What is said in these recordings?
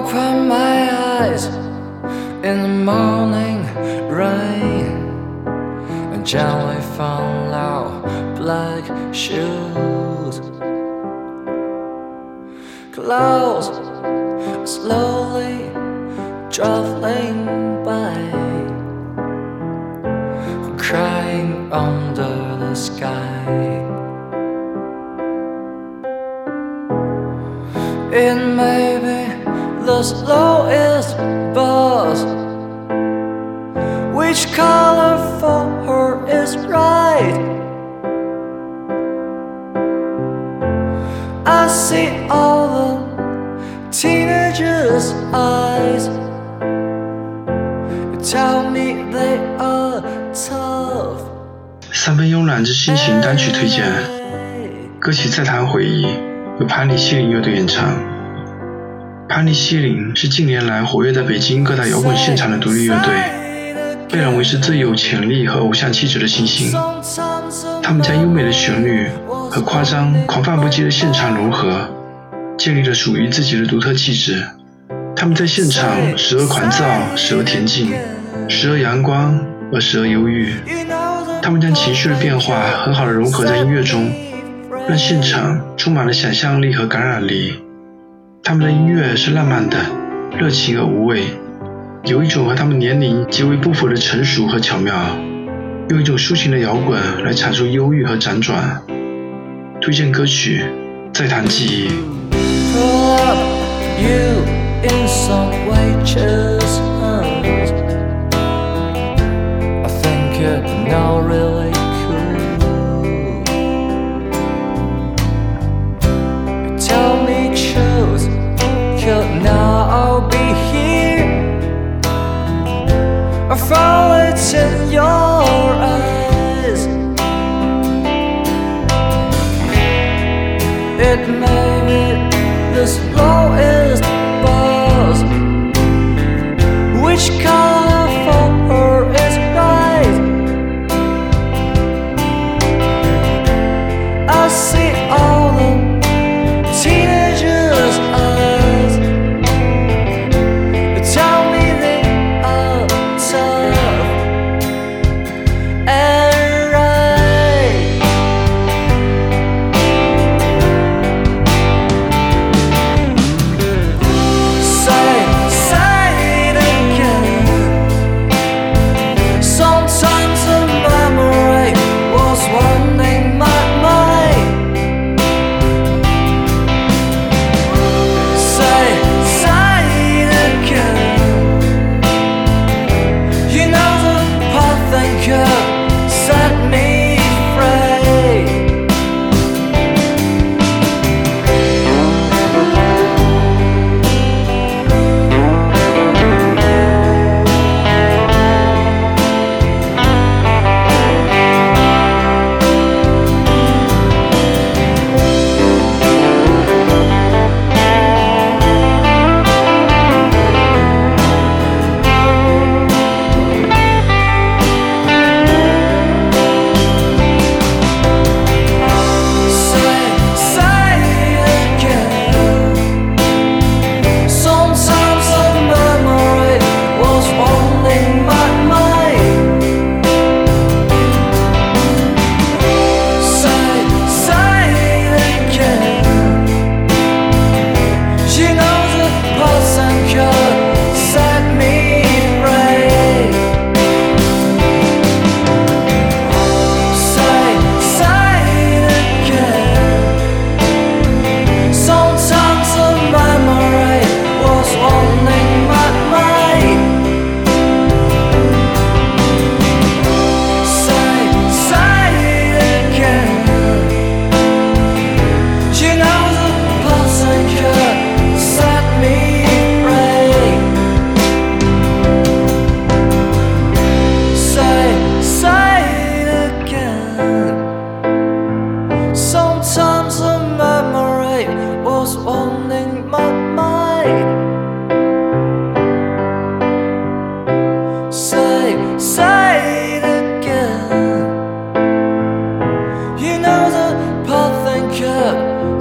open my eyes in the morning rain and gently found out black shoes. Clouds slowly traveling by, crying under the sky. It may be the slowest bus. Which color for her is right? I see all the teenagers' eyes. Tell me they are tough. 三分慵懒之心情单曲推荐，歌曲《再谈回忆》由盘尼西林乐队演唱。 潘尼西林是近年来活跃在北京各大摇滚现场的独立乐队，被认为是最有潜力和偶像气质的新星。他们将优美的旋律和夸张、狂放不羁的现场融合，建立了属于自己的独特气质。他们在现场时而狂躁，时而恬静，时而阳光，而时而忧郁。他们将情绪的变化很好的融合在音乐中，让现场充满了想象力和感染力。他们的音乐是浪漫的、热情而无畏，有一种和他们年龄极为不符的成熟和巧妙，用一种抒情的摇滚来阐述忧郁和辗转。推荐歌曲《再谈记忆》。I found it in your eyes. It the slowest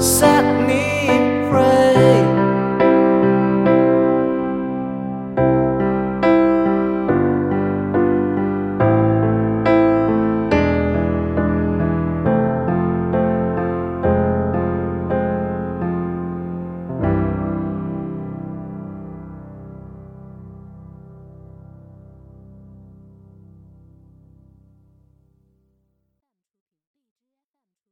céu.